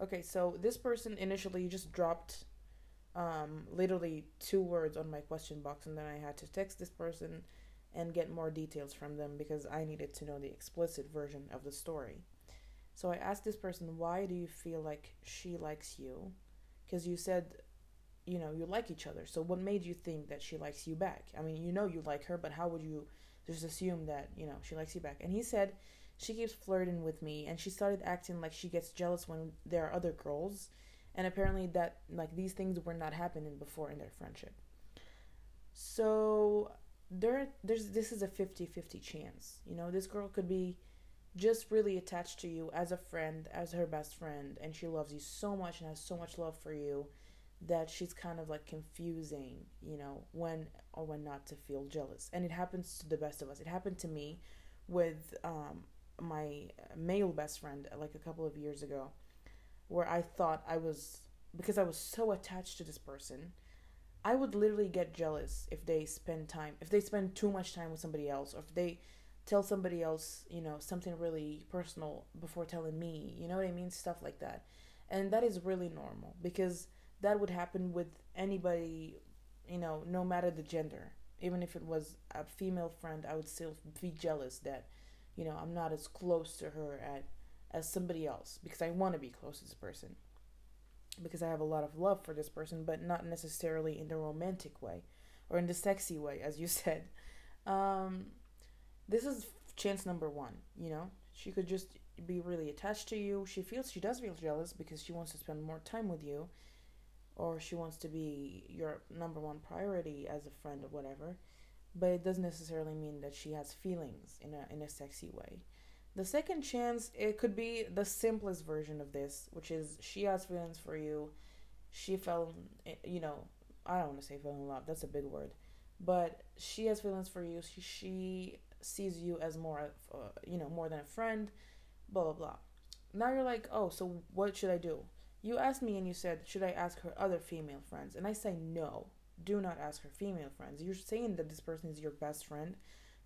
Speaker 2: Okay, so this person initially just dropped um, literally two words on my question box, and then I had to text this person and get more details from them because I needed to know the explicit version of the story. So I asked this person, Why do you feel like she likes you? Because you said you know, you like each other. So what made you think that she likes you back? I mean, you know you like her, but how would you just assume that, you know, she likes you back? And he said, she keeps flirting with me and she started acting like she gets jealous when there are other girls. And apparently that like these things were not happening before in their friendship. So there there's this is a 50-50 chance. You know, this girl could be just really attached to you as a friend, as her best friend, and she loves you so much and has so much love for you that she's kind of like confusing, you know, when or when not to feel jealous. And it happens to the best of us. It happened to me with um, my male best friend like a couple of years ago, where I thought I was because I was so attached to this person. I would literally get jealous if they spend time, if they spend too much time with somebody else, or if they tell somebody else, you know, something really personal before telling me, you know what I mean? Stuff like that. And that is really normal because that would happen with anybody, you know, no matter the gender. Even if it was a female friend, I would still be jealous that, you know, I'm not as close to her at, as somebody else because I want to be close to this person. Because I have a lot of love for this person, but not necessarily in the romantic way or in the sexy way, as you said. Um, this is chance number one, you know? She could just be really attached to you. She feels she does feel jealous because she wants to spend more time with you or she wants to be your number one priority as a friend or whatever. But it doesn't necessarily mean that she has feelings in a in a sexy way. The second chance, it could be the simplest version of this, which is she has feelings for you. She fell, you know, I don't want to say fell in love. That's a big word, but she has feelings for you. She she sees you as more, uh, you know, more than a friend, blah, blah, blah. Now you're like, oh, so what should I do? You asked me and you said, should I ask her other female friends? And I say, no, do not ask her female friends. You're saying that this person is your best friend.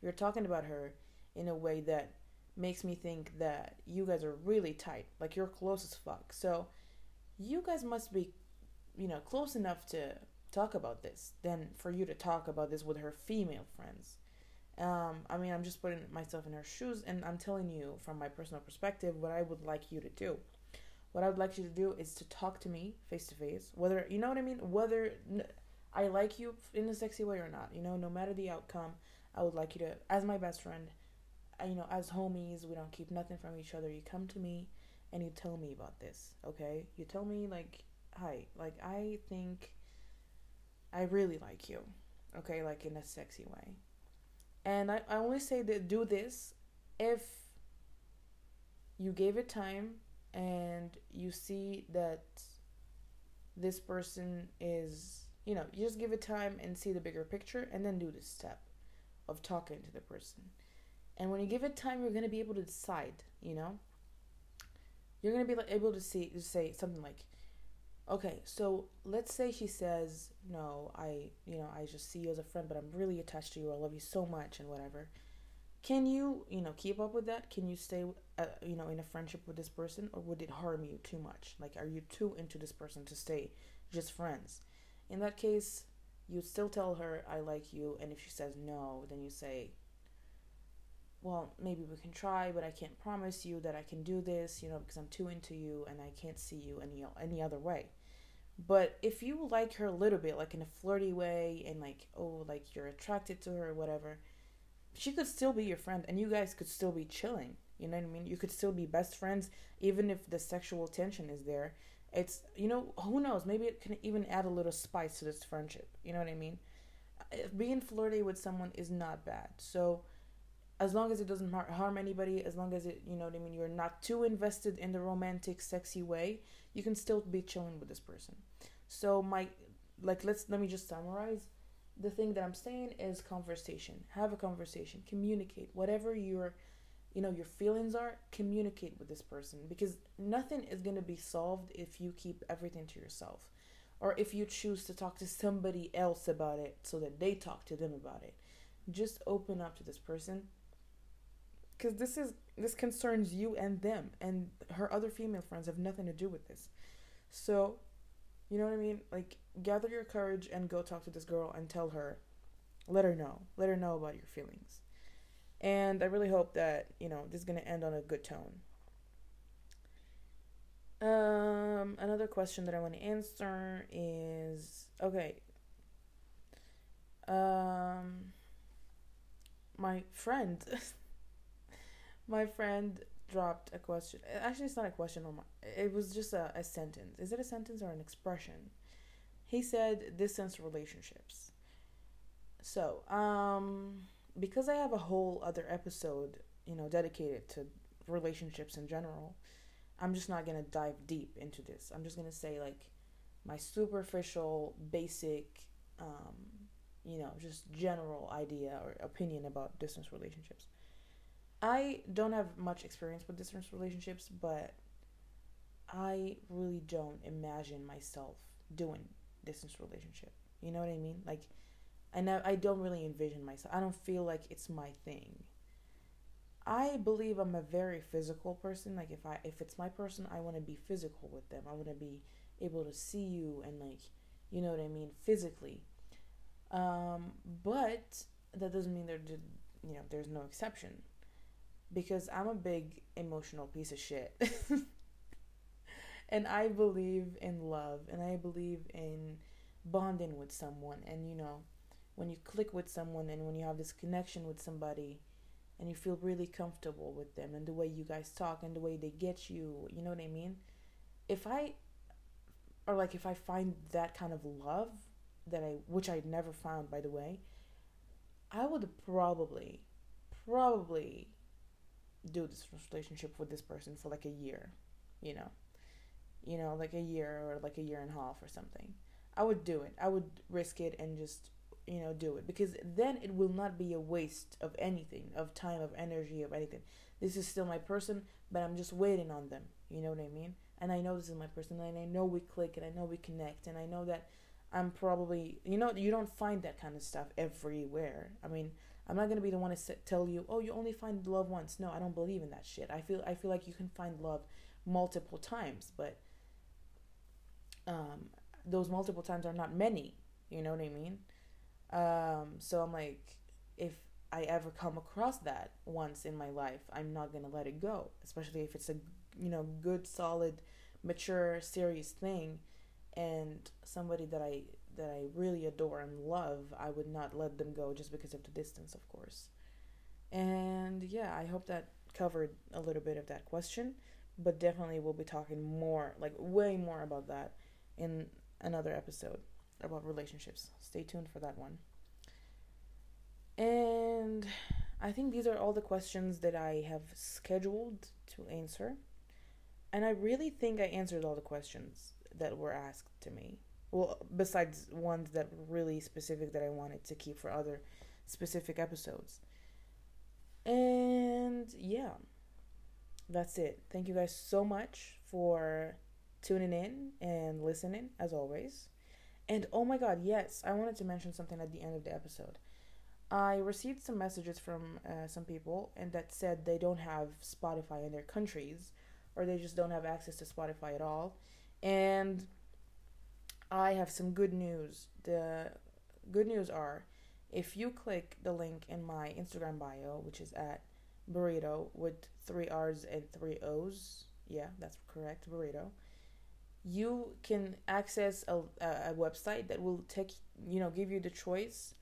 Speaker 2: You're talking about her in a way that makes me think that you guys are really tight, like you're close as fuck. So you guys must be, you know, close enough to talk about this than for you to talk about this with her female friends. Um, I mean, I'm just putting myself in her shoes and I'm telling you from my personal perspective what I would like you to do. What I would like you to do is to talk to me face to face, whether, you know what I mean? Whether I like you in a sexy way or not, you know, no matter the outcome, I would like you to, as my best friend, you know, as homies, we don't keep nothing from each other. You come to me and you tell me about this, okay? You tell me, like, hi, like, I think I really like you, okay? Like, in a sexy way and I, I only say that do this if you gave it time and you see that this person is, you know, you just give it time and see the bigger picture and then do this step of talking to the person. And when you give it time, you're going to be able to decide, you know? You're going to be able to see to say something like, Okay, so let's say she says, "No, I, you know, I just see you as a friend, but I'm really attached to you. I love you so much and whatever." Can you, you know, keep up with that? Can you stay, uh, you know, in a friendship with this person, or would it harm you too much? Like, are you too into this person to stay just friends? In that case, you still tell her, "I like you," and if she says no, then you say, well, maybe we can try, but I can't promise you that I can do this, you know, because I'm too into you and I can't see you any any other way. But if you like her a little bit, like in a flirty way, and like, oh, like you're attracted to her or whatever, she could still be your friend and you guys could still be chilling. You know what I mean? You could still be best friends even if the sexual tension is there. It's, you know, who knows? Maybe it can even add a little spice to this friendship. You know what I mean? Uh, being flirty with someone is not bad. So, as long as it doesn't harm anybody, as long as it, you know what I mean, you're not too invested in the romantic, sexy way, you can still be chilling with this person. So my like let's let me just summarize. The thing that I'm saying is conversation. Have a conversation. Communicate. Whatever your you know your feelings are, communicate with this person because nothing is going to be solved if you keep everything to yourself or if you choose to talk to somebody else about it so that they talk to them about it. Just open up to this person because this is this concerns you and them and her other female friends have nothing to do with this so you know what I mean? Like, gather your courage and go talk to this girl and tell her, let her know, let her know about your feelings. And I really hope that, you know, this is going to end on a good tone. Um, another question that I want to answer is okay. Um, my friend, my friend dropped a question. Actually, it's not a question. On my, it was just a, a sentence. Is it a sentence or an expression? He said distance relationships. So, um, because I have a whole other episode, you know, dedicated to relationships in general, I'm just not gonna dive deep into this. I'm just gonna say like my superficial, basic, um, you know, just general idea or opinion about distance relationships. I don't have much experience with distance relationships, but I really don't imagine myself doing distance relationship. You know what I mean? Like, I I don't really envision myself. I don't feel like it's my thing. I believe I'm a very physical person. Like if I if it's my person, I want to be physical with them. I want to be able to see you and like, you know what I mean, physically. Um, but that doesn't mean there did you know there's no exception because I'm a big emotional piece of shit. and I believe in love and I believe in bonding with someone and you know when you click with someone and when you have this connection with somebody and you feel really comfortable with them and the way you guys talk and the way they get you, you know what I mean? If I or like if I find that kind of love that I which I never found by the way, I would probably probably do this relationship with this person for like a year, you know. You know, like a year or like a year and a half or something. I would do it. I would risk it and just you know do it because then it will not be a waste of anything of time of energy of anything this is still my person but i'm just waiting on them you know what i mean and i know this is my person and i know we click and i know we connect and i know that i'm probably you know you don't find that kind of stuff everywhere i mean i'm not to be the one to tell you oh you only find love once. No i don't believe in that shit. I feel i feel like you can find love multiple times but um those multiple times are not many. You know what i mean? Um, so I'm like, if I ever come across that once in my life, I'm not gonna let it go. Especially if it's a you know good, solid, mature, serious thing, and somebody that I that I really adore and love, I would not let them go just because of the distance, of course. And yeah, I hope that covered a little bit of that question, but definitely we'll be talking more, like way more about that in another episode about relationships. Stay tuned for that one. And I think these are all the questions that I have scheduled to answer. And I really think I answered all the questions that were asked to me. Well, besides ones that were really specific that I wanted to keep for other specific episodes. And yeah, that's it. Thank you guys so much for tuning in and listening, as always. And oh my god, yes, I wanted to mention something at the end of the episode. I received some messages from uh, some people and that said they don't have Spotify in their countries or they just don't have access to Spotify at all. And I have some good news. The good news are if you click the link in my Instagram bio, which is at burrito with three R's and three O's, yeah, that's correct, burrito you can access a, a website that will take you know give you the choice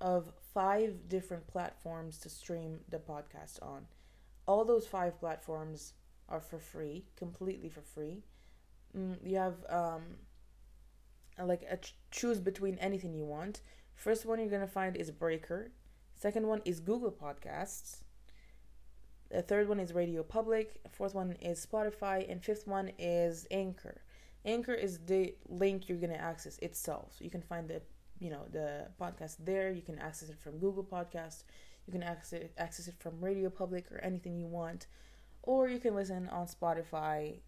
Speaker 2: of five different platforms to stream the podcast on all those five platforms are for free completely for free mm, you have um like a ch- choose between anything you want first one you're gonna find is breaker second one is google podcasts the third one is Radio Public. Fourth one is Spotify, and fifth one is Anchor. Anchor is the link you're gonna access itself. So you can find the you know the podcast there. You can access it from Google Podcast. You can access it, access it from Radio Public or anything you want, or you can listen on Spotify,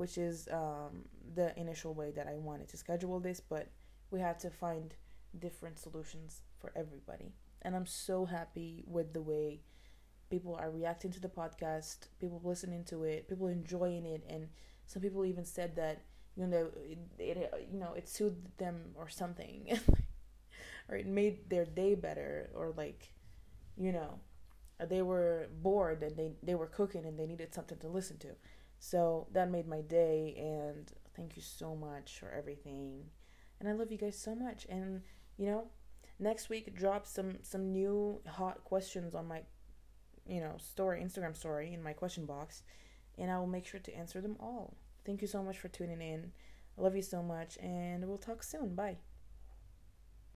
Speaker 2: which is um, the initial way that I wanted to schedule this. But we had to find different solutions for everybody, and I'm so happy with the way people are reacting to the podcast, people listening to it, people enjoying it, and some people even said that you know it, it you know it soothed them or something, or it made their day better, or like you know they were bored and they they were cooking and they needed something to listen to. So that made my day, and thank you so much for everything. And I love you guys so much. And you know, next week drop some some new hot questions on my you know story Instagram story in my question box, and I will make sure to answer them all. Thank you so much for tuning in. I love you so much, and we'll talk soon. Bye.